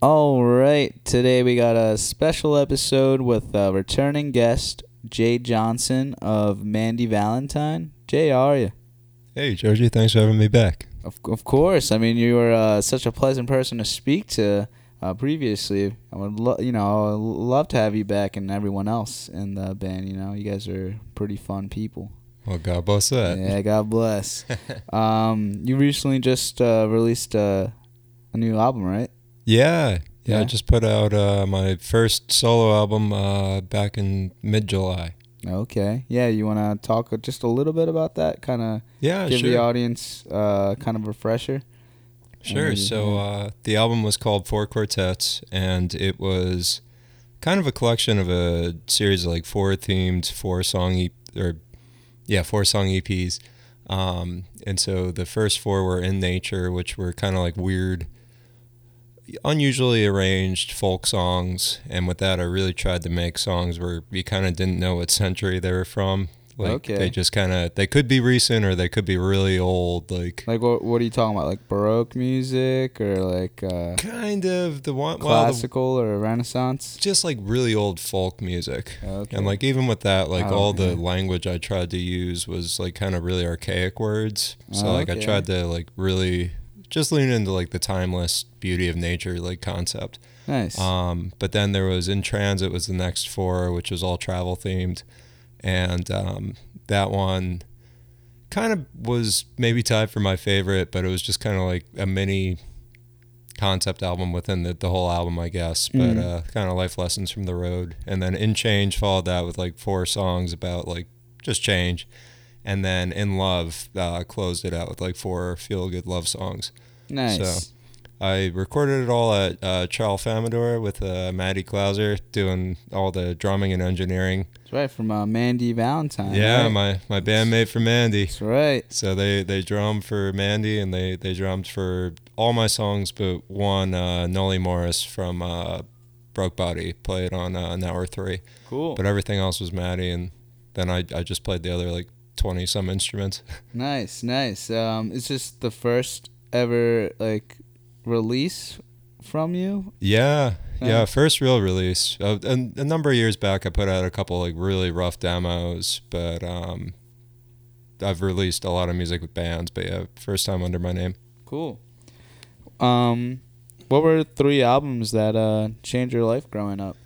All right, today we got a special episode with a returning guest, Jay Johnson of Mandy Valentine. Jay, how are you? Hey, Georgie, thanks for having me back. Of, of course. I mean, you were uh, such a pleasant person to speak to uh, previously. I would, lo- you know, I would love to have you back and everyone else in the band. You know, you guys are pretty fun people. Well, God bless that. Yeah, God bless. um, you recently just uh, released uh, a new album, right? Yeah, yeah. Yeah. I just put out uh, my first solo album uh, back in mid July. Okay. Yeah, you want to talk just a little bit about that? Kind of Yeah, give sure. the audience uh, kind of a refresher. Sure. So uh, the album was called Four Quartets, and it was kind of a collection of a series of like four themed, four song e- or yeah, four song EPs. Um, and so the first four were in nature, which were kind of like weird, unusually arranged folk songs. And with that, I really tried to make songs where you kind of didn't know what century they were from. Like Okay. they just kind of they could be recent or they could be really old. Like Like, what, what are you talking about? Like Baroque music or like uh, kind of the one well, the, classical or Renaissance? just like really old folk music. Okay. And like even with that, like Oh, all the language I tried to use was like kind of really archaic words. So Oh, like I tried to like really just lean into like the timeless beauty of nature like concept. nice. Um, but then there was in transit was the next four, which was all travel themed, and um, that one kind of was maybe tied for my favorite, but it was just kind of like a mini concept album within the, the whole album, I guess. But Mhm. uh, kind of life lessons from the road, and then in change followed that with like four songs about like just change. And then in love uh, closed it out with like four feel good love songs. nice. I recorded it all at uh, Charles Famador with uh, Maddie Klauser doing all the drumming and engineering. That's right from uh, Mandy Valentine. yeah, right? my, my bandmate for Mandy. That's right. So they, they drummed for Mandy and they, they drummed for all my songs but one, uh, Nolly Morris from uh, Broke Body, played on uh, Network 3. Cool. But everything else was Maddie and then I, I just played the other like 20 some instruments. Nice, nice. Um, it's just the first ever like release from you. Yeah, yeah. First real release. Uh, and a number of years back, I put out a couple like really rough demos, but um, I've released a lot of music with bands. But yeah, first time under my name. Cool. Um, what were three albums that uh changed your life growing up?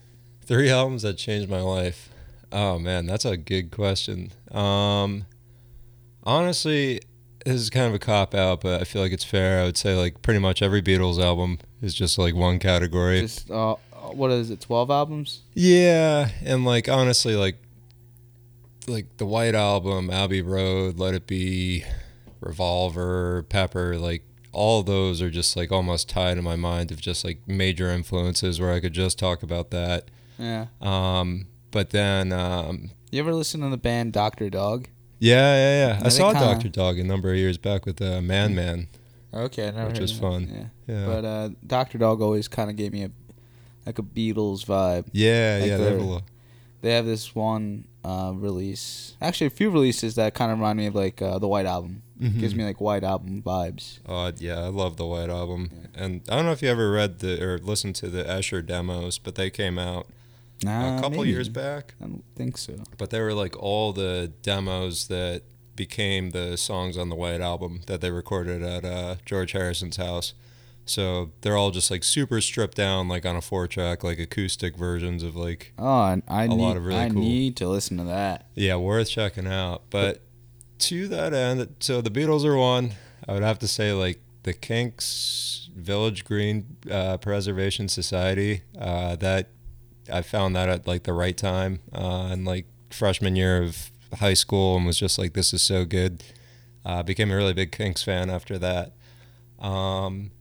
Three albums that changed my life. Oh man, that's a good question. Um, honestly, this is kind of a cop out, but I feel like it's fair. I would say like pretty much every Beatles album is just like one category. Just uh, what is it? Twelve albums? Yeah, and like honestly, like like the White Album, Abbey Road, Let It Be, Revolver, Pepper, like all those are just like almost tied in my mind of just like major influences where I could just talk about that. Yeah. Um, but then um, You ever listen to the band Doctor Dog? yeah, yeah, yeah. Yeah, I saw kinda- Doctor Dog a number of years back with uh, Man Man. Okay, I never Which was fun. Yeah. Yeah, But uh, Doctor Dog always kind of gave me a like a Beatles vibe. yeah, like yeah. they have a little- They have this one uh, release, actually a few releases that kind of remind me of like uh, the White Album. Gives Mhm. me like White Album vibes. Oh yeah, I love the White Album, and I don't know if you ever read the or listened to the Esher demos, but they came out Nah, a couple maybe. years back. I don't think so. But they were like all the demos that became the songs on the White Album that they recorded at uh, George Harrison's house. So they're all just like super stripped down, like on a four track, like acoustic versions of like Oh, I, I A need, lot of really I cool- need to listen to that. yeah, worth checking out. But to that end, so the Beatles are one. I would have to say like the Kinks, Village Green uh, Preservation Society. Uh, that I found that at like the right time, uh, and like freshman year of high school, and was just like, this is so good. Uh, became a really big Kinks fan after that. Um,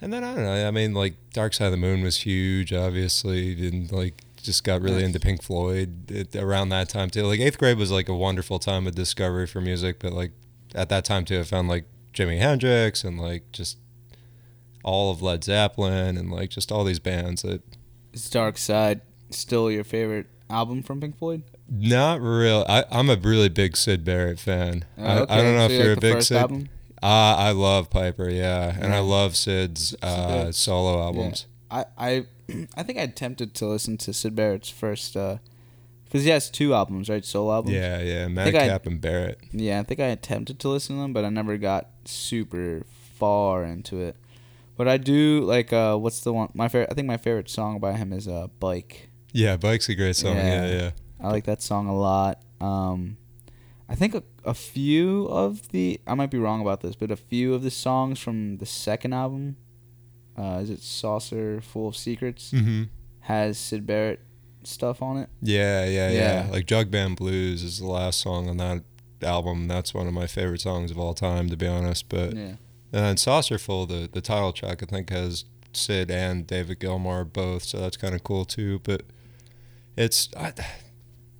and then I don't know. I mean, like Dark Side of the Moon was huge, obviously, and like just got really into Pink Floyd it, around that time too. Like eighth grade was like a wonderful time of discovery for music, but like at that time too, I found like Jimi Hendrix and like just all of Led Zeppelin and like just all these bands that Is Dark Side still your favorite album from Pink Floyd? not real. I, I'm a really big Syd Barrett fan. Oh, I, okay. I don't know So if you you're like a big Syd. album? Uh, I love Piper, yeah, and I love Syd's uh, Syd. solo albums. I I I think I attempted to listen to Syd Barrett's first because he has two albums, right? Solo albums. Yeah, yeah, I- Madcap and Barrett. Yeah, I think I attempted to listen to them, but I never got super far into it. But I do like uh, what's the one? My favorite. I think my favorite song by him is uh, "Bike." Yeah, Bike's a great song. Yeah, Yeah. yeah. I like that song a lot. Um, I think a, a few of the I might be wrong about this, but a few of the songs from the second album, uh, is it "Saucerful of Secrets," Mm-hmm. has Syd Barrett stuff on it. Yeah, yeah, yeah, Yeah. Like Jug Band Blues is the last song on that album. That's one of my favorite songs of all time, to be honest. But yeah. And then Saucerful, the the title track, I think has Syd and David Gilmour both, so that's kind of cool too. But it's I,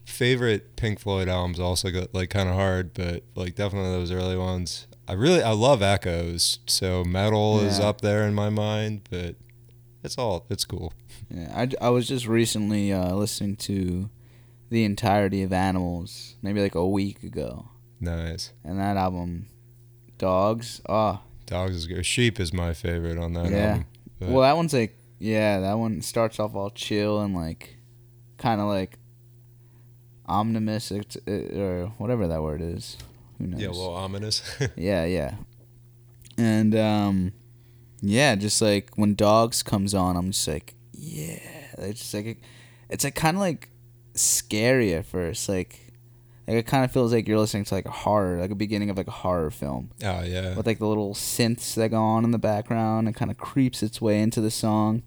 favorite Pink Floyd albums also got like kind of hard, but like definitely those early ones. I really I love Echoes, so Meddle is up there in my mind, but it's all it's cool. Yeah, I, I was just recently uh, listening to the entirety of Animals, maybe like a week ago, Nice. and that album, Dogs. Oh, Dogs is good. Sheep is my favorite on that Yeah. album. But- well, that one's like yeah, that one starts off all chill and like, kind of like, it, it- or whatever that word is. Who knows? yeah, a little ominous. Yeah, yeah. And um yeah, just like when dogs comes on, I'm just like, yeah. It's just like it's like kind of like scary at first. Like like it kind of feels like you're listening to like a horror, like a beginning of like a horror film. oh yeah. With like the little synths that go on in the background and kind of creeps its way into the song.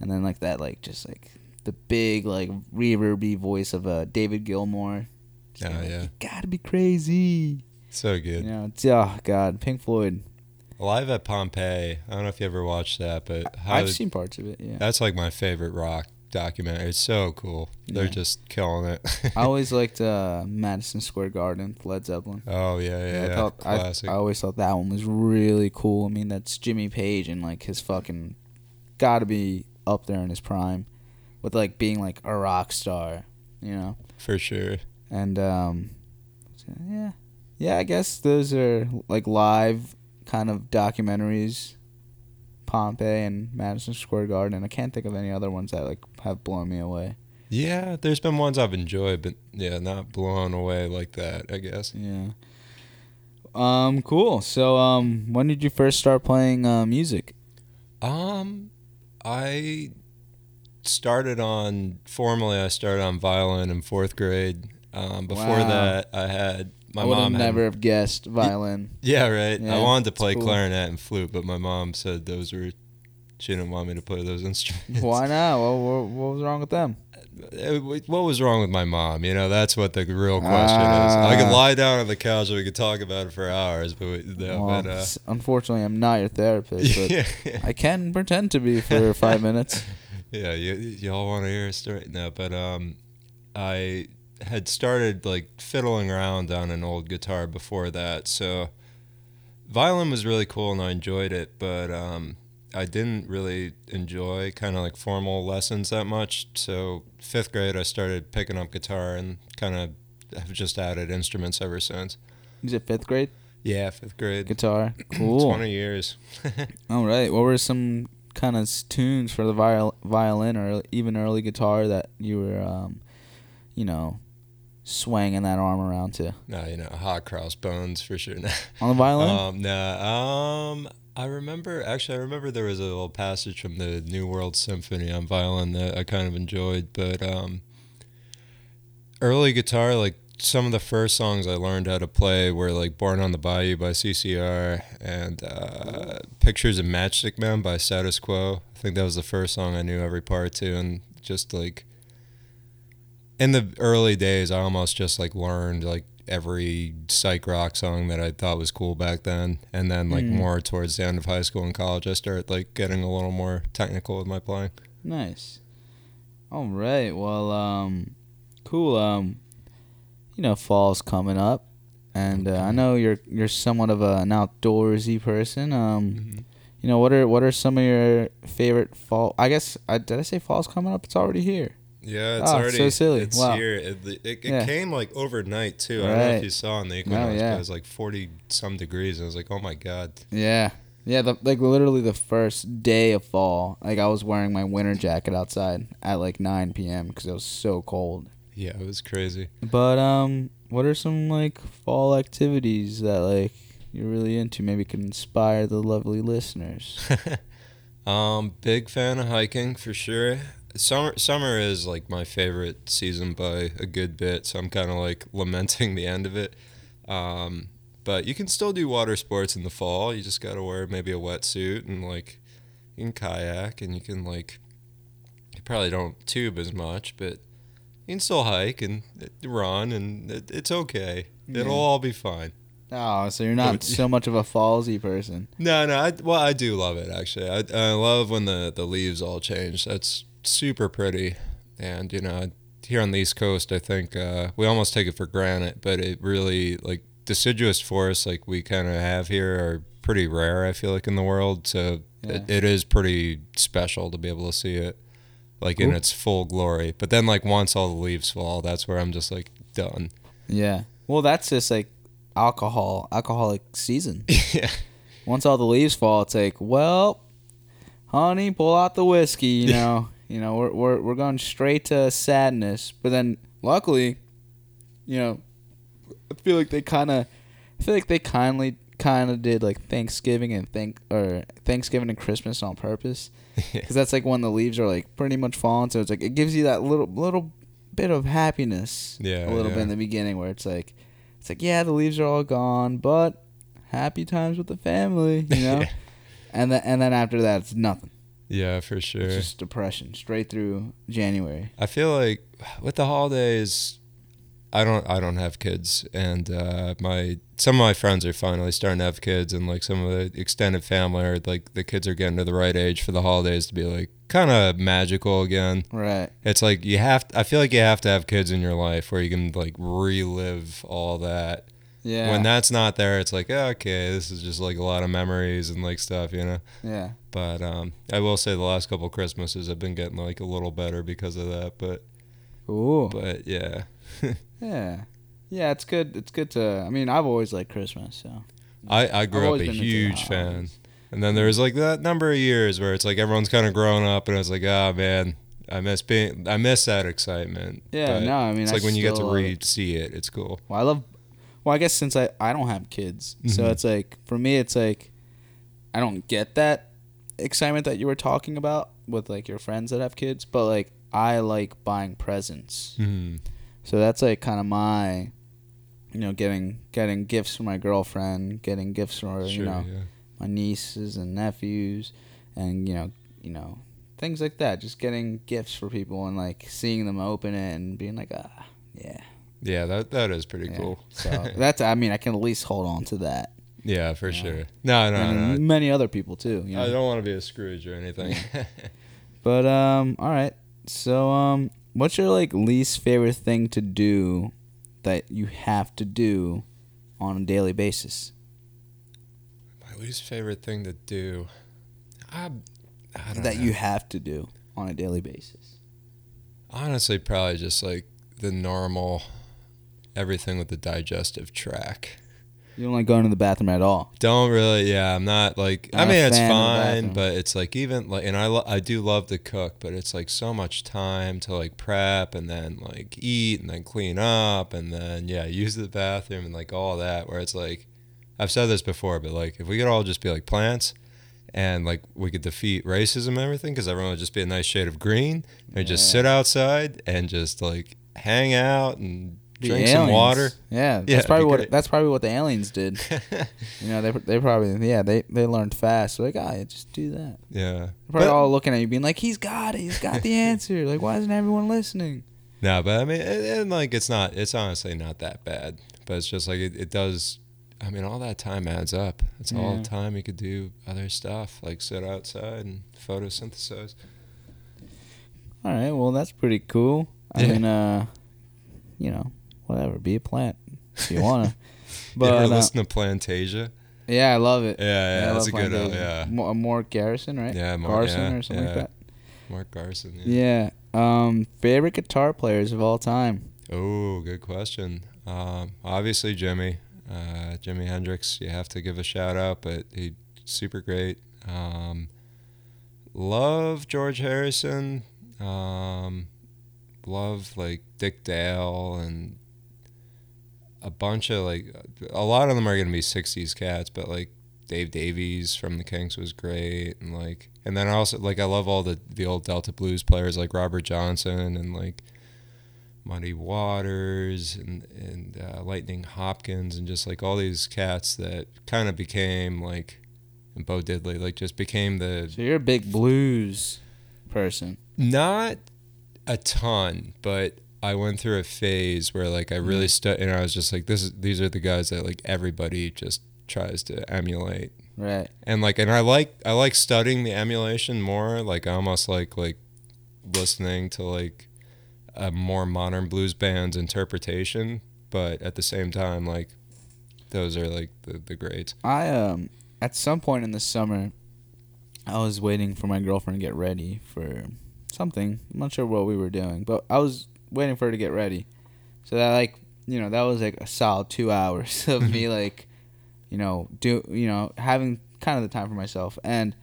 And then like that like just like the big like reverby voice of uh David Gilmour. Oh Like, yeah. You gotta be crazy. So You good. know, it's, oh god, Pink Floyd. Live at Pompeii. I don't know if you ever watched that, but how I've seen parts of it. Yeah, that's like my favorite rock documentary. It's so cool. They're Yeah. just killing it. I always liked uh, Madison Square Garden, Led Zeppelin. oh yeah, yeah, I yeah. thought I, classic. I always thought that one was really cool. I mean, that's Jimmy Page and like his fucking got to be up there in his prime, with like being like a rock star, you know. For sure. And um, yeah, yeah. I guess those are like live kind of documentaries. Pompeii and Madison Square Garden. I can't think of any other ones that like have blown me away. Yeah, there's been ones I've enjoyed, but yeah, not blown away like that. I guess. Yeah. Um. Cool. So, um, when did you first start playing uh, music? Um, I started on formally. I started on violin in fourth grade. Um, before Wow. that, I had my I would have mom. had- never have guessed violin. yeah, right. Yeah, I wanted to play cool. clarinet and flute, but my mom said those were. She didn't want me to play those instruments. Why not? What, what, what was wrong with them? Uh, What was wrong with my mom? You know, that's what the real question is. I could Ah. lie down on the couch and we could talk about it for hours, but we, no, Well, but, uh, unfortunately, I'm not your therapist, but yeah, I can pretend to be for five minutes. yeah, you y'all want to hear a story? No, but um, I had started like fiddling around on an old guitar before that, so violin was really cool and I enjoyed it, but um, I didn't really enjoy kind of like formal lessons that much. So fifth grade, I started picking up guitar and kind of have just added instruments ever since. Is it fifth grade Yeah, fifth grade. guitar? Cool. Twenty years. All right. What were some kind of tunes for the viol- violin or even early guitar that you were, um, you know, swinging that arm around to no, you know, hot cross bones for sure. on the violin? Um, nah, um, I remember actually. I remember there was a little passage from the New World Symphony on violin that I kind of enjoyed, but um, early guitar, like some of the first songs I learned how to play were like "Born on the Bayou" by CCR and uh, "Pictures of Matchstick Man" by Status Quo. I think that was the first song I knew every part to, and just like in the early days, I almost just like learned like every psych rock song that I thought was cool back then, and then like Mm. more towards the end of high school and college, I started like getting a little more technical with my playing. Nice. All right. Well, um, cool. Um, you know, fall's coming up, and uh, I know you're you're somewhat of a, an outdoorsy person. Um, you know, what are what are some of your favorite fall? I guess I did I say fall's coming up? It's already here. Yeah, it's Oh, already so silly. It's Wow. here. It, it, it Yeah. came like overnight too. I don't know if you saw on the equinox, yeah. but it was like forty some degrees. And I was like, oh my god. Yeah. Yeah, the, like literally the first day of fall, like I was wearing my winter jacket outside at like 9 p.m. because it was so cold. Yeah, it was crazy. But um, what are some like fall activities that like you're really into? Maybe can inspire the lovely listeners. um, big fan of hiking for sure. Summer summer is like my favorite season by a good bit, so I'm kind of like lamenting the end of it. Um, but you can still do water sports in the fall. You just got to wear maybe a wetsuit and like you can kayak and you can like you probably don't tube as much, but you can still hike and uh, run and it, it's okay. Yeah. It'll all be fine. oh, so you're not so much of a fallsy person. No, no. I, well, I do love it actually. I, I love when the, the leaves all change. That's super pretty. And you know, here on the East Coast, I think uh, we almost take it for granted, but it really like deciduous forests like we kind of have here are pretty rare. I feel like in the world, so it, it is pretty special to be able to see it like in its full glory. But then like once all the leaves fall, that's where I'm just like done. Yeah. Well, that's just like alcohol, alcoholic season. yeah. Once all the leaves fall, it's like, well, honey, pull out the whiskey. You know, you know, we're we're we're going straight to sadness. But then, luckily, you know, I feel like they kind of, I feel like they kindly kind of did like Thanksgiving and thank or Thanksgiving and Christmas on purpose because that's like when the leaves are like pretty much falling. So it's like it gives you that little little bit of happiness. Yeah, a little yeah. bit in the beginning where it's like, it's like yeah, the leaves are all gone, but happy times with the family, you know. And then and then after that, it's nothing. Yeah, for sure. It's just depression straight through January. I feel like with the holidays, I don't I don't have kids, and uh, my some of my friends are finally starting to have kids, and like some of the extended family are like the kids are getting to the right age for the holidays to be like kind of magical again. Right. It's like you have I feel like you have to have kids in your life where you can like relive all that. Yeah. When that's not there, it's like oh, okay, this is just like a lot of memories and like stuff, you know. yeah. But um, I will say the last couple Christmases I've been getting like a little better because of that. But Ooh. but yeah. Yeah. Yeah, it's good. It's good to. I mean, I've always liked Christmas, so. I, I grew up a been into the huge fan. And then there was like that number of years where it's like everyone's kind of grown up and it's like, oh man, I miss being, I miss that excitement. Yeah, But no, I mean, it's I like when you get to re see it, it's cool. Well, I love. Well, I guess since I I don't have kids, so Mhm. it's like for me, it's like I don't get that excitement that you were talking about with like your friends that have kids, but like I like buying presents. Mm-hmm. So that's like kind of my, you know, getting getting gifts for my girlfriend, getting gifts for you know yeah. my nieces and nephews, and you know you know things like that. Just getting gifts for people and like seeing them open it and being like ah yeah. Yeah, that that is pretty Yeah. cool. So that's I mean I can at least hold on to that. yeah, for sure. No, no, and no. many other people too. You know? I don't want to be a Scrooge or anything. But um, all right. So um, what's your like least favorite thing to do that you have to do on a daily basis? My least favorite thing to do, I, I don't That know. you have to do on a daily basis. honestly probably just like the normal, everything with the digestive tract. You don't like going to the bathroom at all. Don't really, yeah. I'm not like. I Not mean, it's fan of the fine, but it's like even like, and I lo- I do love to cook, but it's like so much time to like prep and then like eat and then clean up and then yeah, use the bathroom and like all that. Where it's like, I've said this before, but like if we could all just be like plants. And like we could defeat racism and everything because everyone would just be a nice shade of green and just sit outside and just like hang out and The drink some water. Yeah, that's Yeah, probably what that's probably what the aliens did. You know, they they probably yeah they they learned fast. Like ah, yeah, just do that. yeah. They're probably But- all looking at you, being like, "He's got it. He's got the answer. Like, why isn't everyone listening?" No, but I mean, and, and like it's not. It's honestly not that bad. But it's just like it, it does. I mean, all that time adds up. It's all the time you could do other stuff, like sit outside and photosynthesize. All right, well that's pretty cool. I Yeah. mean, uh, you know, whatever, be a plant if you wanna. you but ever uh, listen to Plantasia? yeah, I love it. Yeah, yeah, I that's a good. Uh, yeah, Mo- Mork Garrison, right? Yeah, Mork- Garson yeah, or something like that. Mark Garson. Yeah. Yeah. Um, favorite guitar players of all time. Oh, good question. Um, obviously Jimmy, uh, Jimi Hendrix. You have to give a shout out, but he super great. Um, love George Harrison. Um, love like Dick Dale and a bunch of like a lot of them are gonna be '60s cats, but like Dave Davies from the Kinks was great, and like and then I also like I love all the the old Delta blues players like Robert Johnson and like Muddy Waters and and uh, Lightning Hopkins and just like all these cats that kind of became like and Bo Diddley like just became the So you're a big blues person. not a ton, but I went through a phase where like I really Mhm. and I was just like this is these are the guys that like everybody just tries to emulate. Right. And like and I like I like studying the emulation more, like I almost like like listening to like a more modern blues band's interpretation, but at the same time like those are like the, the greats. I um at some point in the summer, I was waiting for my girlfriend to get ready for something. I'm not sure what we were doing, but I was waiting for her to get ready. So that like you know that was like a solid two hours of me like, you know do you know having kind of the time for myself and.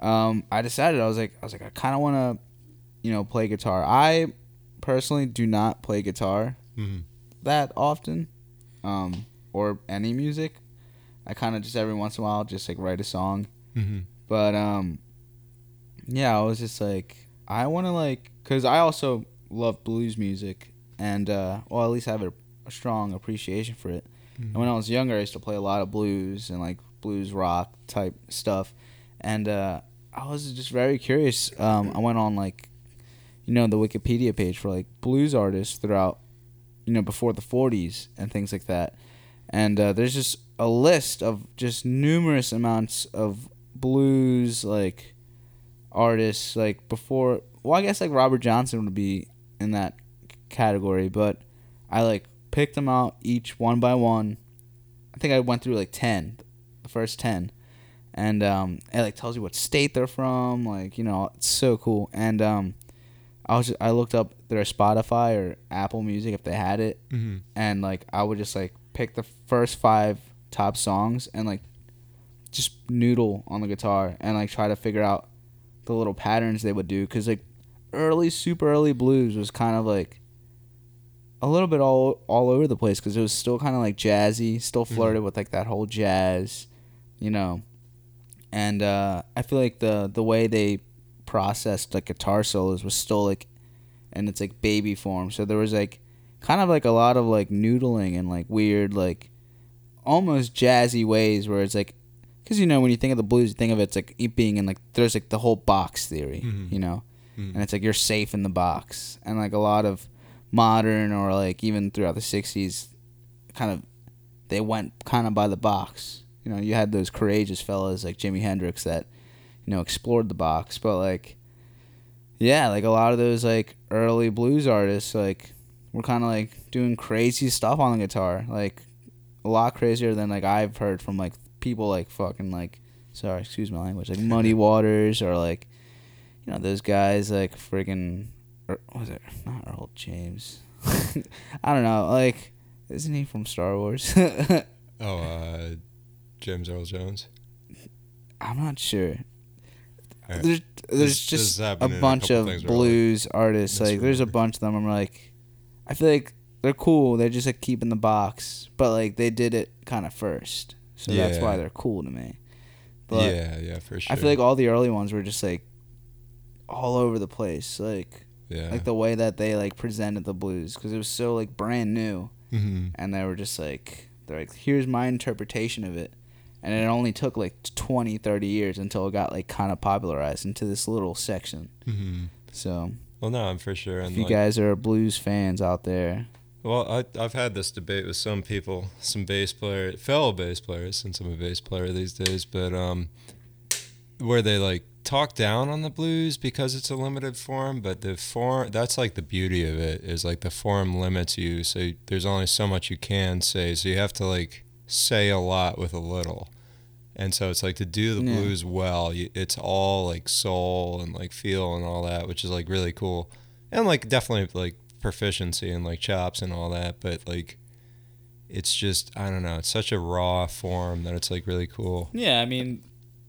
Um, I decided I was like I was like I kind of want to, you know, play guitar. I personally do not play guitar Mm-hmm. that often, um, or any music. I kind of just every once in a while just like write a song. Mm-hmm. But um, yeah, I was just like I want to like because I also love blues music and uh, well at least I have a, a strong appreciation for it. And when I was younger, I used to play a lot of blues and like blues rock type stuff, and uh, I was just very curious. Um, I went on like, you know, the Wikipedia page for like blues artists throughout, you know, before the '40s and things like that, and uh, there's just a list of just numerous amounts of blues like artists like before. Well, I guess like Robert Johnson would be in that category, but I like picked them out each one by one. I think I went through like ten, the first ten, and um, it like tells you what state they're from. Like you know, it's so cool. And um, I was just, I looked up their Spotify or Apple Music if they had it, Mm-hmm. and like I would just like pick the first five top songs and like just noodle on the guitar and like try to figure out the little patterns they would do because like early super early blues was kind of like a little bit all all over the place because it was still kind of like jazzy still Mhm. flirted with like that whole jazz you know and uh i feel like the the way they processed like guitar solos was still like and it's like baby form so there was like kind of like a lot of like noodling and like weird like almost jazzy ways where it's like because you know when you think of the blues you think of it's like it being in like there's like the whole box theory Mhm. you know Mhm. and it's like you're safe in the box. And like a lot of modern or like even throughout the 60s kind of they went kind of by the box. You know you had those courageous fellas like jimi hendrix that you know explored the box. But like yeah like a lot of those like early blues artists like were kind of like doing crazy stuff on the guitar. Like a lot crazier than like i've heard from like people like fucking like sorry excuse my language like muddy waters or like you know those guys like friggin' er, was it not Earl James I don't know like isn't he from Star Wars Oh, uh, James Earl Jones. I'm not sure right. there's there's This- this just a a bunch couple of I, like, blues artists like there's a bunch of them I'm like I feel like they're cool they're just like keeping the box but like they did it kind of first so that's why they're cool to me but yeah, yeah, for sure. I feel like all the early ones were just like all over the place like yeah. like the way that they like presented the blues because it was so like brand new mm-hmm. and they were just like they're like here's my interpretation of it and it only took like 20 30 years until it got like kind of popularized into this little section Mm-hmm. so Well, no, I'm for sure. if And you like, guys are blues fans out there well, I, I've had this debate with some people, some bass player, fellow bass players, since I'm a bass player these days, but um, where they like talk down on the blues because it's a limited form, but the form that's like the beauty of it is like the form limits you, so there's only so much you can say, so you have to like say a lot with a little. And so it's like to do the Yeah. blues well, you, it's all like soul and like feel and all that, which is like really cool. and like definitely like proficiency and like chops and all that, but like it's just I don't know, it's such a raw form that it's like really cool. Yeah, I mean,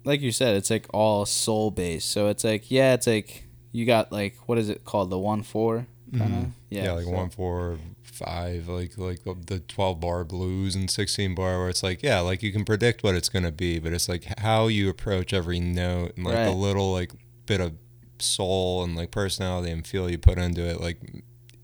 like you said, it's like all soul based. So it's like yeah, it's like you got like what is it called the one four kind of Mhm. Yeah, like so- one four five, like like the- the twelve bar blues and sixteen bar, where it's like yeah, like you can predict what it's gonna be, but it's like how you approach every note and like the little like bit of soul and like personality and feel you put into it, like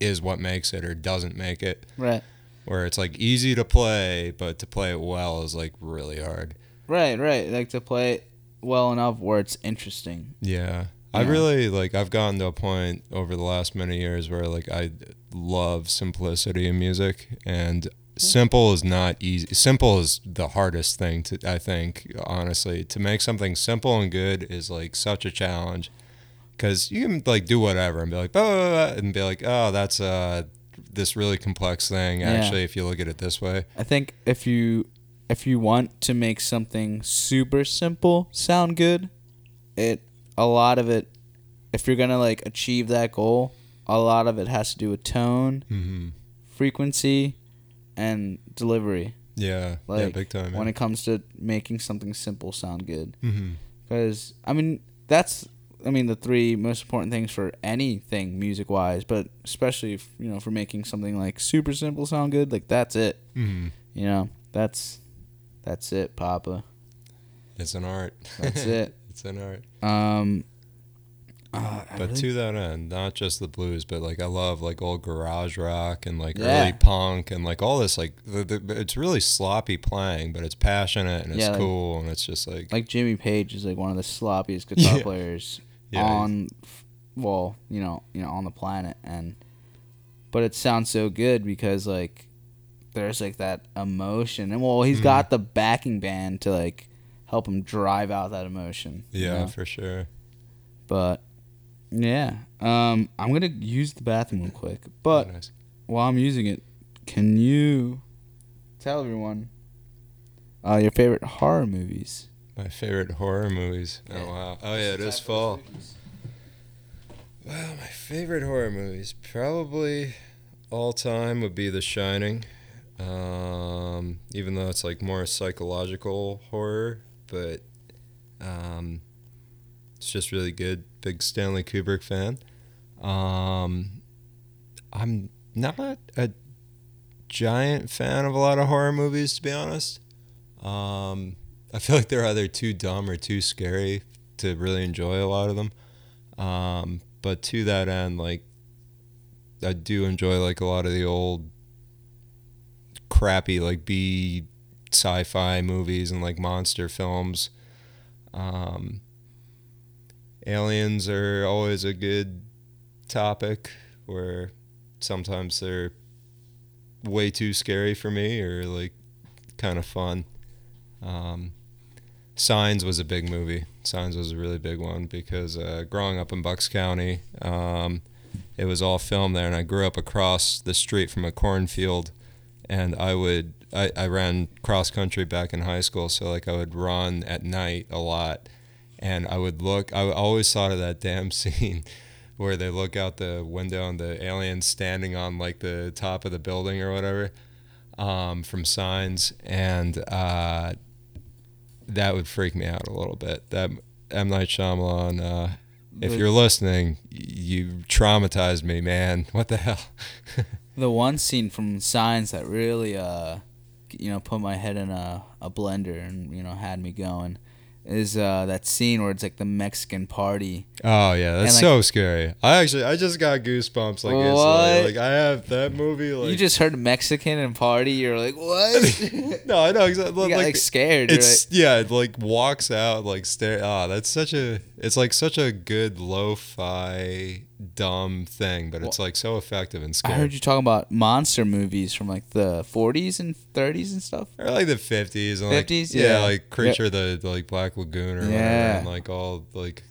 is what makes it or doesn't make it. Right, Where it's like easy to play, but to play it well is like really hard. right, right. Like to play well enough where it's interesting. Yeah. I Yeah. really like I've gotten to a point over the last many years where like I love simplicity in music and simple is not easy. Simple is the hardest thing to I think honestly to make something simple and good is like such a challenge cuz you can like do whatever and be like blah, blah, blah, and be like oh that's uh this really complex thing Yeah. actually if you look at it this way. I think if you if you want to make something super simple sound good, it a lot of it if you're going to like achieve that goal, a lot of it has to do with tone, Mhm. frequency, and delivery. Yeah. yeah, Like big time. when it comes to making something simple sound good. Because I mean, that's I mean the three most important things for anything music wise, but especially if, you know for making something like super simple sound good, like that's it. Mhm. You know, that's that's it, Papa. It's an art. That's it. it's an art. Um, uh, But really- to that end, not just the blues, but like I love like old garage rock and like Yeah. early punk and like all this like the, the, it's really sloppy playing, but it's passionate and it's Yeah, like- cool and it's just like, like Jimmy Page is like one of the sloppiest guitar Yeah. players on, well, you know, you know, on the planet, and but it sounds so good because like there's like that emotion, and well, he's Mhm. got the backing band to like help him drive out that emotion. you yeah, know? for sure. but yeah, um, I'm gonna use the bathroom real quick, but Nice. while I'm using it, can you tell everyone uh, your favorite horror movies? my favorite horror movies. Oh wow. Oh yeah, it is fall. Well, my favorite horror movies probably all time would be The Shining. Um, even though it's like more psychological horror, but um, it's just really good. Big Stanley Kubrick fan. Um, I'm not a giant fan of a lot of horror movies, to be honest. Um, I feel like they're either too dumb or too scary to really enjoy a lot of them. Um, but to that end, like I do enjoy like a lot of the old crappy like B sci-fi movies and like monster films. Um, aliens are always a good topic where sometimes they're way too scary for me or like kind of fun. Um, Signs was a big movie. Signs was a really big one because uh, growing up in Bucks County, um, it was all filmed there, and I grew up across the street from a cornfield, and I would I, I ran cross country back in high school, so like I would run at night a lot, and I would look. I always thought of that damn scene where they look out the window and the aliens standing on like the top of the building or whatever um, from Signs, and uh, that would freak me out a little bit. That M Night Shyamalan. Uh, if you're listening, you traumatized me, man. What the hell? The one scene from Signs that really, uh, you know, put my head in a, a blender and you know had me going, is uh, that scene where it's like the Mexican party. Oh yeah, that's And, like- so scary. I actually, I just got goosebumps like What? instantly. Like I have that movie. Like you just heard Mexican and party. You're like, what? no, I know exactly. got like, like scared. It's yeah, it like walks out like stare. Ah, that's such a. It's like such a good lo-fi dumb thing, but it's like so effective and scary. I heard you talking about monster movies from like the 40s and 30s and stuff. Or like the fifties and like 50s? yeah, Yeah. like Creature the, the like Black Lagoon or whatever, and like all like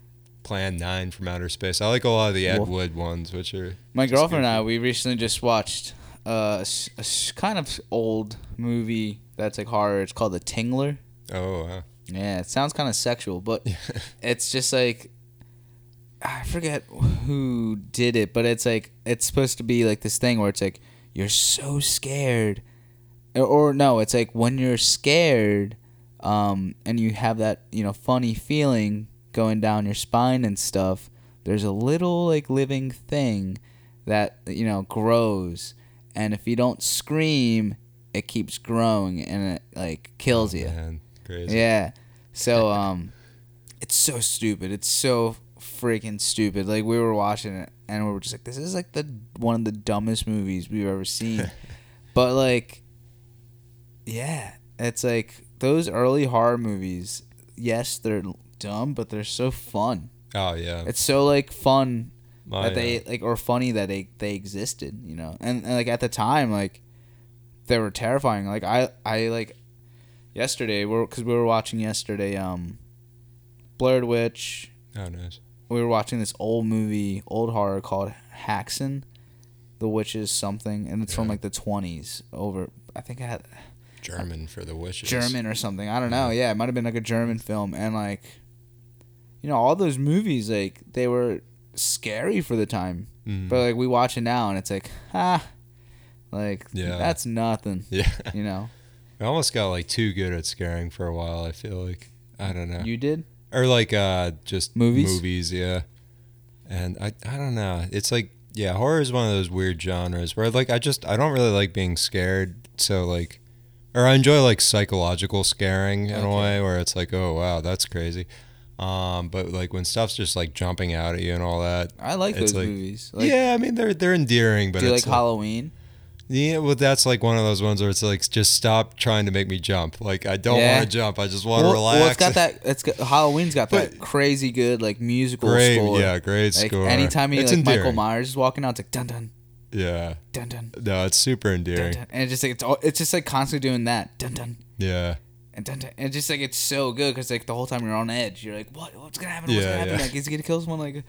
Plan Nine from Outer Space. I like a lot of the Ed Wolf- Wood ones, which are My girlfriend and. I, we recently just watched uh, a, a kind of old movie that's like horror. It's called The Tingler. oh wow. Yeah, it sounds kind of sexual, but it's just like I forget who did it, but it's like it's supposed to be like this thing where it's like you're so scared, or, or no, it's like when you're scared, um, and you have that you know funny feeling going down your spine and stuff. There's a little like living thing that you know grows, and if you don't scream, it keeps growing and it like kills you. Man, crazy. Yeah. So um it's so stupid. It's so freaking stupid. Like we were watching it and we were just like this is like the one of the dumbest movies we've ever seen. but like yeah, it's like those early horror movies, yes, they're dumb, but they're so fun. Oh yeah. It's so like fun Oh, that they like or funny that they they existed, you know. And, and like at the time, like they were terrifying. Like I I like yesterday we're because we were watching yesterday um Blurred Witch. Oh nice. We were watching this old movie, old horror called Häxan, the witches something, and it's from like the twenties. Over, I think I had German for the witches. German or something. I don't know. Yeah, it might have been like a German film, and like, you know, all those movies like they were scary for the time, Mhm. but like we watch it now and it's like, ah, like Yeah. that's nothing. yeah. You know, I almost got like too good at scaring for a while. I feel like I don't know, you did. Or like uh just Movies? Movies, yeah. And I I don't know. It's like yeah, horror is one of those weird genres where like I just I don't really like being scared. So like, or I enjoy like psychological scaring in a way where it's like oh wow that's crazy. Um, but like when stuff's just like jumping out at you and all that. I like those like- movies. Like, yeah, I mean they're they're endearing, but do you like it's like, Halloween? Yeah, well, that's like one of those ones where it's like, just stop trying to make me jump. Like, I don't Yeah. want to jump. I just want to Well, relax. well, it's got that. It's got, Halloween's got that But- crazy good like musical great, score. yeah, great Like score. anytime you it's like Michael. Myers is walking out, it's like dun dun Yeah, dun dun no, it's super endearing. dun, dun. and it's just like it's all, it's just like constantly doing that dun dun Yeah, and dun dun, and it's just like it's so good because like the whole time you're on edge, you're like, what what's gonna happen? What's Yeah, gonna happen? yeah. Like is he gonna kill someone? Like,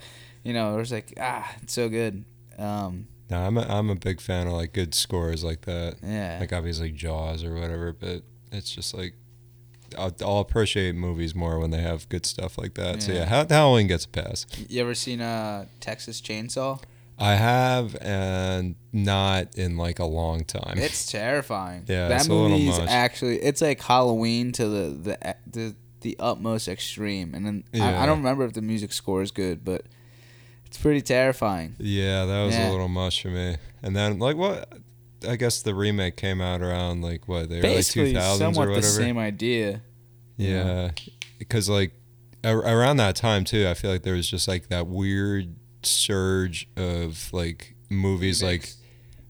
you know, or it's like ah, it's so good. Um, no, I'm a, I'm a big fan of like good scores like that. yeah, Like obviously Jaws or whatever, but it's just like I'll, I'll appreciate movies more when they have good stuff like that. So Yeah. yeah, Halloween gets a pass. you ever seen uh Texas Chainsaw? I have and not in like a long time. It's terrifying. Yeah, that a movie's actually it's like Halloween to the the the, the utmost extreme. And then I, I don't remember if the music score is good, but it's pretty terrifying. Yeah, that was Yeah. a little much for me. And then like what? I guess the remake came out around like what the Basically, early two thousands somewhat or whatever. the same idea. Yeah, because like a- around that time too, I feel like there was just like that weird surge of like movies like,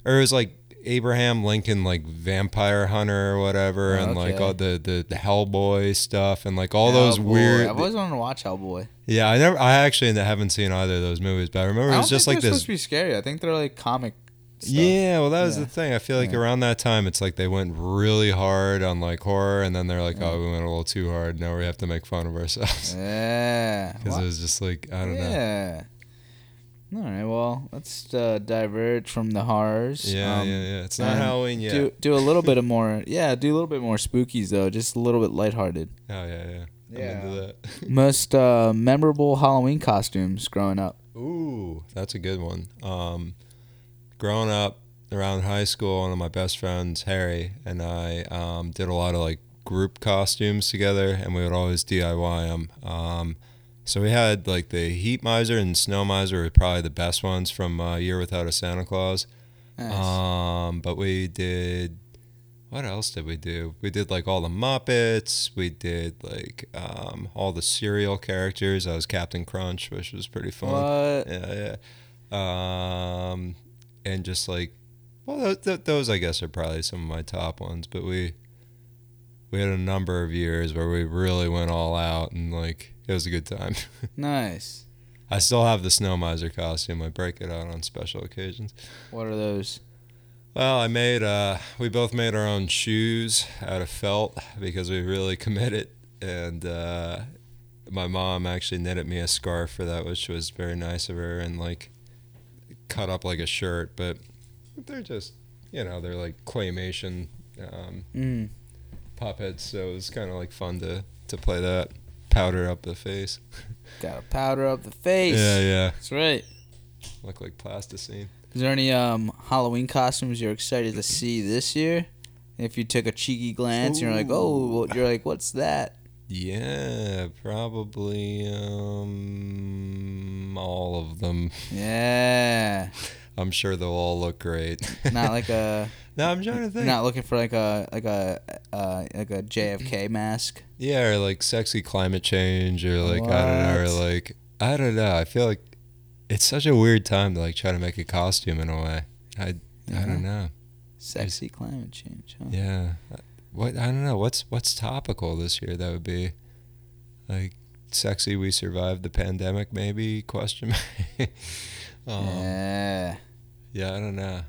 or it was like Abraham Lincoln like Vampire Hunter or whatever, and like all the, the the Hellboy stuff and like all those weird. I've always wanted to watch Hellboy. yeah, I never, I actually haven't seen either of those movies, but I remember I it was just like this supposed to be scary. I think they're like comic. Stuff. Yeah, well, that was Yeah. the thing. I feel like Yeah. around that time, it's like they went really hard on like horror, and then they're like, "Oh, we went a little too hard. Now we have to make fun of ourselves." Yeah. Because it was just like I don't know. yeah. All right. Well, let's uh, diverge from the horrors. Yeah, Um, yeah, yeah. It's not Halloween yet. Do do a little bit of more. Yeah, do a little bit more spookies though. Just a little bit lighthearted. oh yeah, yeah. Yeah. I'm into that. Most uh, memorable Halloween costumes growing up. Ooh, that's a good one. Um, growing up around high school, one of my best friends, Harry, and I um, did a lot of like group costumes together, and we would always DIY them. Um, so we had like the Heat Miser and Snow Miser were probably the best ones from uh, Year Without a Santa Claus. Nice. Um, but we did. What else did we do? We did like all the Muppets. We did like um, all the cereal characters. I was Captain Crunch, which was pretty fun. what? Yeah, yeah. Um, and just like, well, th- th- those I guess are probably some of my top ones. But we we had a number of years where we really went all out, and like it was a good time. Nice. I still have the Snow Miser costume. I break it out on special occasions. What are those? Well, I made uh we both made our own shoes out of felt because we really committed and uh my mom actually knitted me a scarf for that which was very nice of her and like cut up like a shirt but they're just you know they're like claymation um, Mm. Puppets so it was kind of like fun to to play that powder up the face Gotta powder up the face. yeah yeah That's right. Look like plasticine. Is there any um Halloween costumes you're excited to see this year? If you took a cheeky glance, you're like, oh, you're like, what's that? Yeah, probably um all of them. Yeah, I'm sure they'll all look great. not like a. no, I'm trying to think. not looking for like a like a uh, like a JFK mask. Yeah, or like sexy climate change, or like I don't know, or like I don't know. I feel like it's such a weird time to like try to make a costume in a way. I I don't know. Sexy climate change. Huh? Yeah, what I don't know. What's what's topical this year? That would be like sexy. We survived the pandemic, maybe? Question um, yeah. Yeah, I don't know.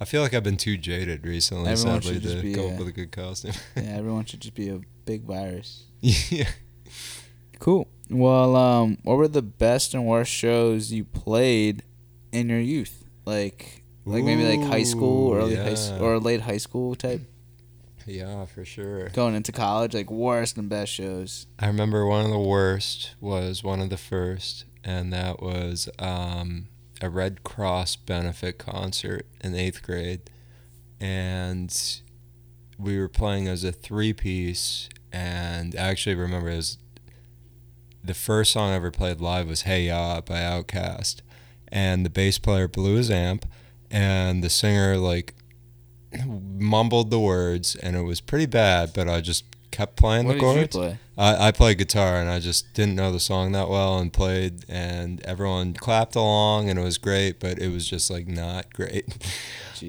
I feel like I've been too jaded recently, Everyone sadly, to go up with a good costume. Yeah. Everyone should just be a big virus. yeah. Cool. Well, um, what were the best and worst shows you played in your youth? Like, like maybe like high school, Ooh, early high s- yeah. or late high school type. Yeah, for sure. Going into college, like worst and best shows. I remember one of the worst was one of the first, and that was um, a Red Cross benefit concert in eighth grade. And we were playing as a three piece, and I actually remember it was the first song I ever played live was Hey Ya by Outkast. And the bass player blew his amp, and the singer, like, mumbled the words, and it was pretty bad, but I just kept playing what the chords. play? I, I played guitar and I just didn't know the song that well and played and everyone clapped along and it was great, but it was just like not great.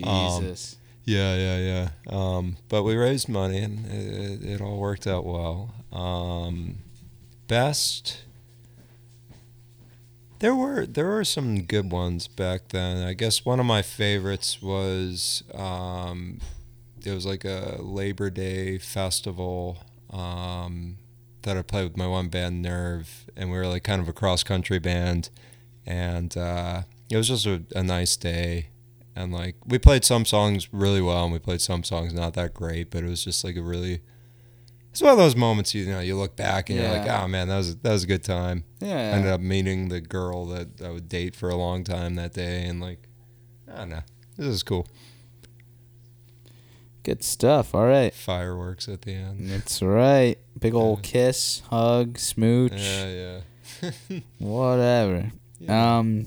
Um, Jesus. yeah, yeah, yeah. Um, but we raised money and it, it all worked out well. Um, best. There were there were some good ones back then. I guess one of my favorites was um, it was like a Labor Day festival um, that I played with my one band Nerve, and we were like kind of a cross country band, and uh, it was just a, a nice day. And like we played some songs really well, and we played some songs not that great, but it was just like a really. It's one of those moments you know you look back and you're like, oh man, that was that was a good time. Yeah. I ended up meeting the girl that I would date for a long time that day, and like, I don't know, this is cool. Good stuff. All right. Fireworks at the end. That's right. Big old Yeah. kiss, hug, smooch, Yeah, yeah. whatever. yeah. Um,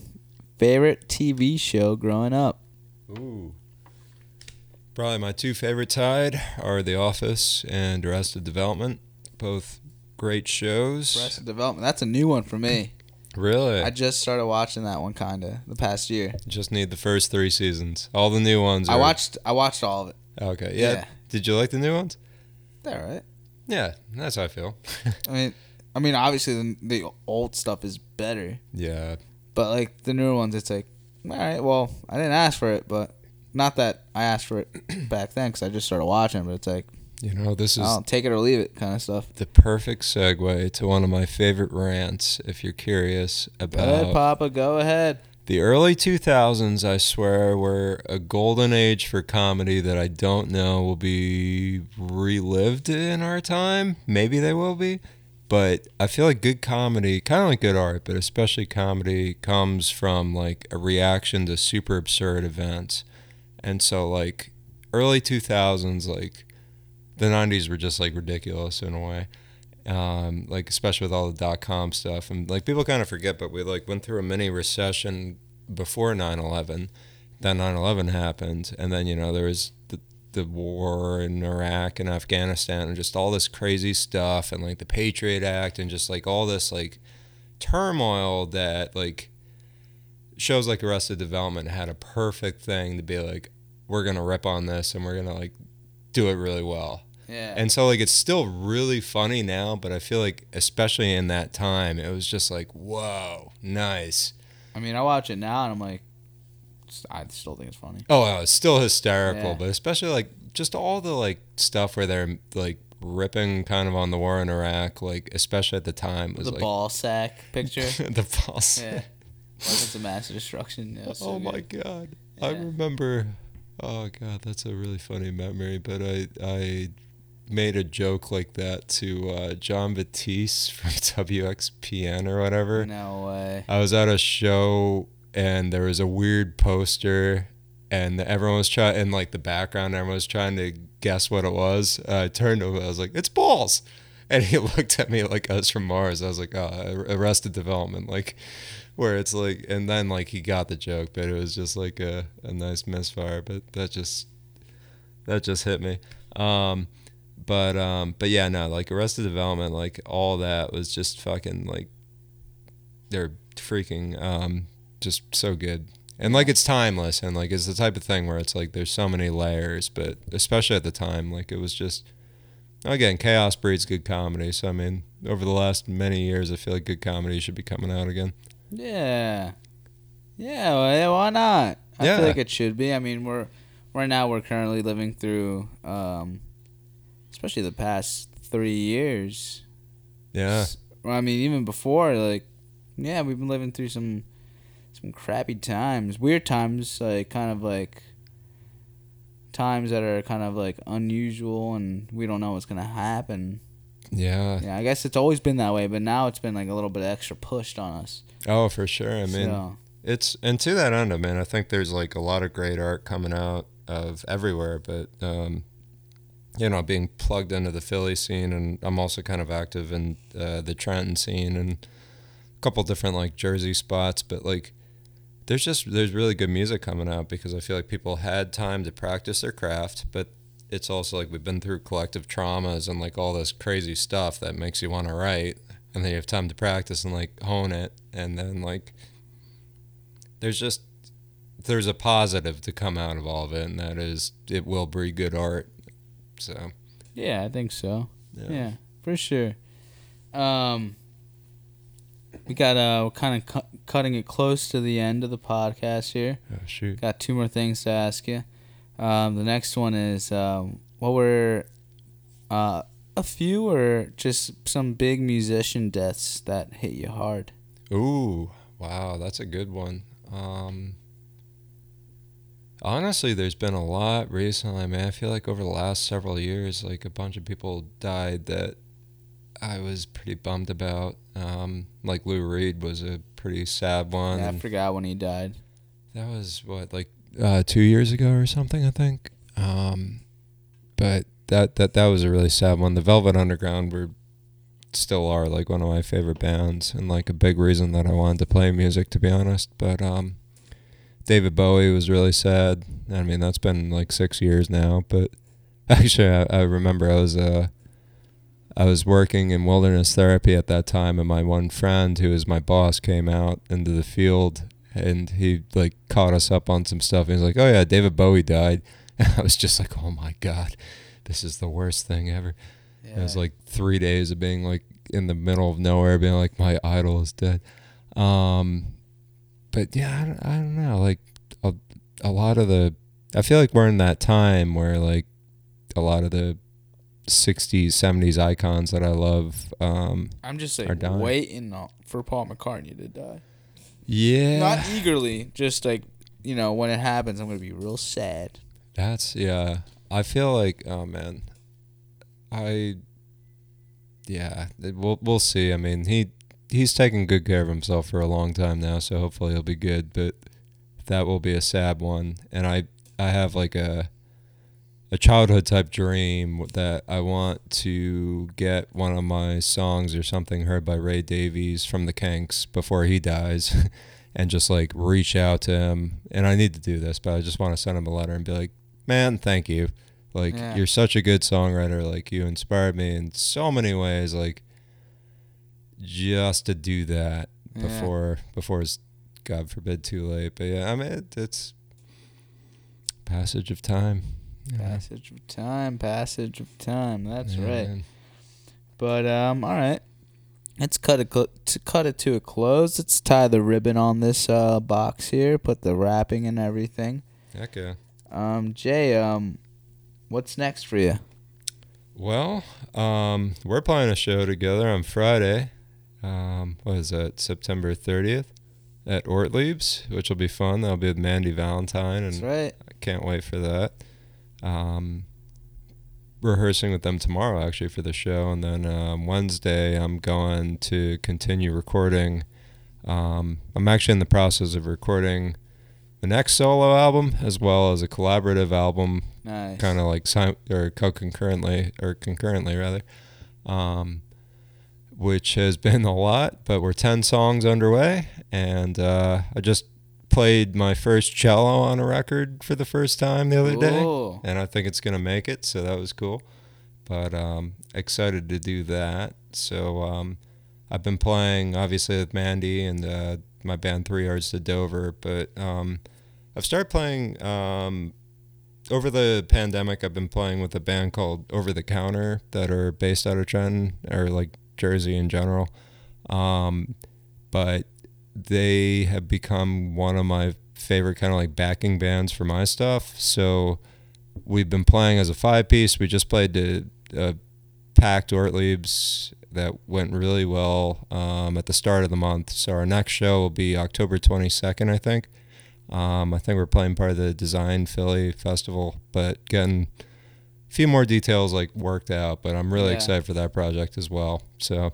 favorite TV show growing up? Ooh. Probably my two favorite tied are The Office and Arrested Development. Both great shows. Arrested Development. That's a new one for me. Really? I just started watching that one kind of the past year. just need the first three seasons. All the new ones. I watched. I watched all of it. Okay. Yeah. Yeah. Did you like the new ones? They're all right. Yeah, that's how I feel. I mean, I mean, obviously the, the old stuff is better, yeah. but like the newer ones, it's like, all right. Well, I didn't ask for it, but not that I asked for it back then because I just started watching. But it's like, You know, this is I'll take it or leave it, kind of stuff. the perfect segue to one of my favorite rants. If you're curious Go ahead, about Papa. Go ahead. The early 2000s, I swear were a golden age for comedy that I don't know will be relived in our time. Maybe they will be. But I feel like good comedy, kind of like good art, but especially comedy, comes from like a reaction to super absurd events. And so, like, early 2000s, like, the 90s were just like ridiculous in a way. Um, like, especially with all the dot com stuff. And like, people kind of forget, but we like went through a mini recession before 9 11. Then 9 11 happened. And then, you know, there was the, the war in Iraq and Afghanistan and just all this crazy stuff and like the Patriot Act and just like all this like turmoil that like shows like Arrested Development had a perfect thing to be like, we're gonna rip on this and we're gonna like do it really well. Yeah. And so like it's still really funny now, but I feel like especially in that time, it was just like, whoa, nice. I mean, I watch it now and I'm like, I still think it's funny. Oh, wow, it's still hysterical, Yeah. but especially like just all the like stuff where they're like ripping kind of on the war in Iraq, like especially at the time was the like ball sack picture. the boss. yeah. Weapons of mass destruction. Yeah, so oh good. my god. I remember oh god, that's a really funny memory, but I I made a joke like that to uh, John Batiste from WXPN or whatever. No way. I was at a show and there was a weird poster, and everyone was trying in like the background. Everyone was trying to guess what it was. Uh, I turned over. I was like, "It's balls," and he looked at me like us from Mars. I was like, "Oh, Arrested Development," like where it's like, and then like he got the joke, but it was just like a, a nice misfire. But that just that just hit me. Um, but um, but yeah, no, like Arrested Development, like all that was just fucking like they're freaking um, just so good. And like it's timeless and like it's the type of thing where it's like there's so many layers, but especially at the time, like it was just again, chaos breeds good comedy. So I mean, over the last many years I feel like good comedy should be coming out again. Yeah. Yeah, well, why not? I Yeah. feel like it should be. I mean, we're right now we're currently living through um especially the past 3 years. Yeah. Well, I mean, even before like yeah, we've been living through some some crappy times, weird times, like kind of like times that are kind of like unusual and we don't know what's going to happen. Yeah. Yeah, I guess it's always been that way, but now it's been like a little bit extra pushed on us. Oh, for sure. I mean, so, It's and to that end, I mean, I think there's like a lot of great art coming out of everywhere, but um, you know, being plugged into the Philly scene, and I'm also kind of active in uh, the Trenton scene and a couple different like Jersey spots, but like. There's just there's really good music coming out because I feel like people had time to practice their craft, but it's also like we've been through collective traumas and like all this crazy stuff that makes you want to write, and then you have time to practice and like hone it, and then like there's just there's a positive to come out of all of it, and that is it will breed good art. So yeah, I think so. yeah, Yeah, for sure. Um, we got uh, we're kind of cu- cutting it close to the end of the podcast here. Oh, shoot. Got two more things to ask you. Um, the next one is um, what were uh, a few or just some big musician deaths that hit you hard? Ooh, wow, that's a good one. Um, honestly, there's been a lot recently. Man, I feel like over the last several years, like a bunch of people died that I was pretty bummed about. Um, like Lou Reed was a pretty sad one. Yeah, I forgot when he died. That was what like uh, two years ago or something, I think. Um, but that that that was a really sad one. The Velvet Underground were still are like one of my favorite bands and like a big reason that I wanted to play music to be honest. But um, David Bowie was really sad. I mean that's been like six years now. But actually, I, I remember I was uh. I was working in wilderness therapy at that time, and my one friend, who was my boss, came out into the field and he like caught us up on some stuff. He was like, "Oh yeah, David Bowie died." And I was just like, "Oh my god, this is the worst thing ever." Yeah. It was like three days of being like in the middle of nowhere, being like, "My idol is dead." Um, but yeah, I don't, I don't know. Like a, a lot of the, I feel like we're in that time where like a lot of the 60s 70s icons that i love um I'm just saying, are like dying. waiting for Paul McCartney to die. yeah Not eagerly, just like you know when it happens, I'm gonna be real sad. That's yeah. I feel like oh man, I yeah. We'll we'll see. I mean he he's taken good care of himself for a long time now, so hopefully he'll be good. But that will be a sad one. And I I have like a a childhood type dream that I want to get one of my songs or something heard by Ray Davies from the Kinks before he dies. And just like reach out to him, and I need to do this, but I just want to send him a letter and be like, man, thank you. Like Yeah. you're such a good songwriter. Like you inspired me in so many ways. Like just to do that Yeah. before before it's God forbid too late. But yeah, I mean it, it's passage of time. Passage of time, passage of time. That's Yeah, right. man. But um, all right. Let's cut it cl- to cut it to a close. Let's tie the ribbon on this uh, box here. Put the wrapping and everything. Heck yeah. Um, Jay, um, what's next for you? Well, um, we're playing a show together on Friday. Um, what is that? September 30th at Ortlieb's, which will be fun. That'll be with Mandy Valentine, and That's right. I can't wait for that. Um, rehearsing with them tomorrow actually for the show, and then um, Wednesday I'm going to continue recording Um, I'm actually in the process of recording the next solo album as well as a collaborative album, Nice. kind of like sim- or co-concurrently or concurrently rather, um, which has been a lot. But we're ten songs underway, and uh, I just played my first cello on a record for the first time the other day and I think it's gonna make it. So that was cool. But um, excited to do that. So um, I've been playing obviously with Mandy and uh, my band Three Yards to Dover, but um, I've started playing um, over the pandemic. I've been playing with a band called Over the Counter that are based out of Trenton or like Jersey in general. Um, but they have become one of my favorite kind of like backing bands for my stuff. So we've been playing as a five piece. We just played the uh, packed Ortlieb's that went really well um, at the start of the month. So our next show will be October 22nd, I think. Um, I think we're playing part of the Design Philly Festival, but getting a few more details like worked out. But I'm really Yeah. excited for that project as well. So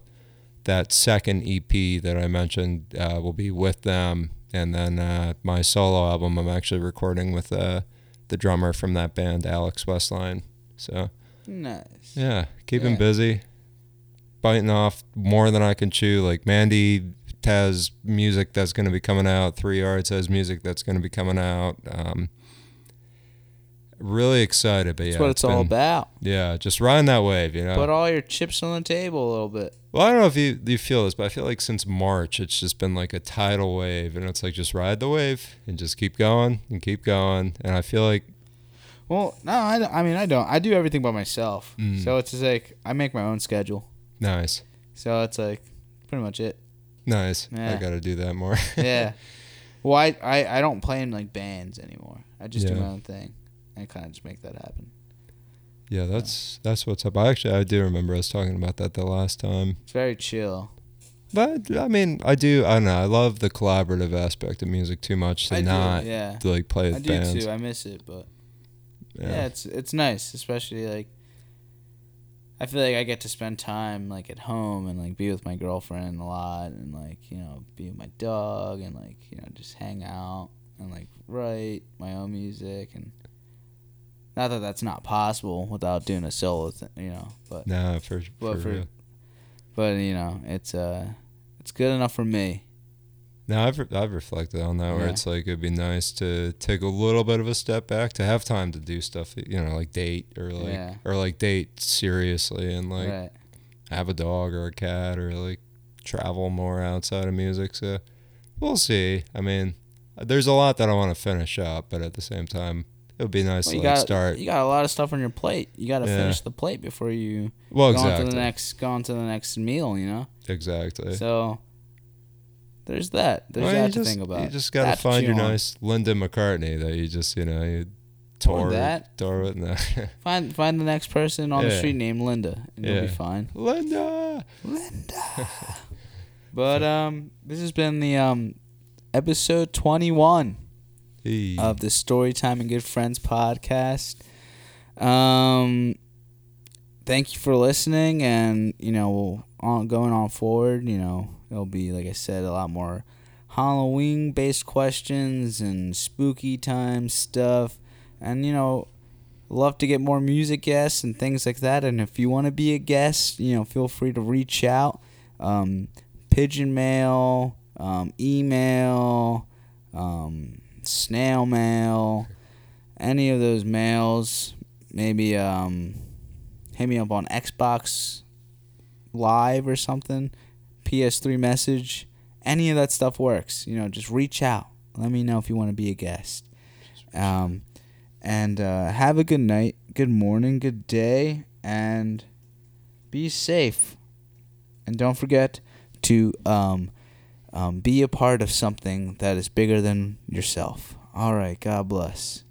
that second EP that I mentioned uh, will be with them, and then uh, my solo album I'm actually recording with uh, the drummer from that band, Alex Westline. So Nice. yeah, keeping Yeah. busy, biting off more than I can chew. Like Mandy has music that's going to be coming out. Three Yards has music that's going to be coming out. Um, really excited, but yeah, That's what it's, all been- about. Yeah, just riding that wave, you know. Put all your chips on the table a little bit. Well, I don't know if you you feel this, but I feel like since March, it's just been like a tidal wave, and it's like just ride the wave and just keep going and keep going. And I feel like Well, no, I, I mean I don't. I do everything by myself. Mm. So it's just like I make my own schedule. nice, So it's like pretty much it. nice. I got to do that more. Yeah. well, I, I I don't play in like bands anymore. I just do my own thing. I kind of just make that happen. yeah, that's that's what's up. I actually I do remember us talking about that the last time. It's very chill. But I mean, I do. I don't know. I love the collaborative aspect of music too much to I not do, yeah. to like play with I do bands. too. I miss it, but yeah. Yeah. it's it's nice, especially like I feel like I get to spend time like at home and like be with my girlfriend a lot and like you know be with my dog and like you know just hang out and like write my own music and not that that's not possible without doing a solo thing, you know, but Nah, for, Well, for, for- real. but you know it's uh it's good enough for me. Now I've re- I've reflected on that where Yeah. it's like it'd be nice to take a little bit of a step back to have time to do stuff, you know, like date or like Yeah. or like date seriously and like right. have a dog or a cat or like travel more outside of music. So we'll see. I mean, there's a lot that I want to finish up, but at the same time, it would be nice Well, to you like got start. you got a lot of stuff on your plate. You got to Yeah. finish the plate before you Well, go on to the next go on to the next meal. You know. exactly. So there's that. There's Well, that to just, think about. You just gotta find your want. nice Linda McCartney that you just you know you Or tore that. tore with. No. Find find the next person on the street named Linda, and you'll be fine. Linda. Linda. but um, this has been the um, episode 21 Hey. of the Storytime and Good Friends podcast. Um, thank you for listening, and you know, on going on forward, you know, it'll be like I said, a lot more Halloween based questions and spooky time stuff, and you know, love to get more music guests and things like that. And if you want to be a guest, you know, feel free to reach out. Um, pigeon mail, um, email, um, snail mail, any of those mails. Maybe um, hit me up on Xbox Live or something. PS3 message. Any of that stuff works. You know, just reach out. Let me know if you want to be a guest. Um, and uh, have a good night, good morning, good day, and be safe. And don't forget to um, um, be a part of something that is bigger than yourself. All right, God bless.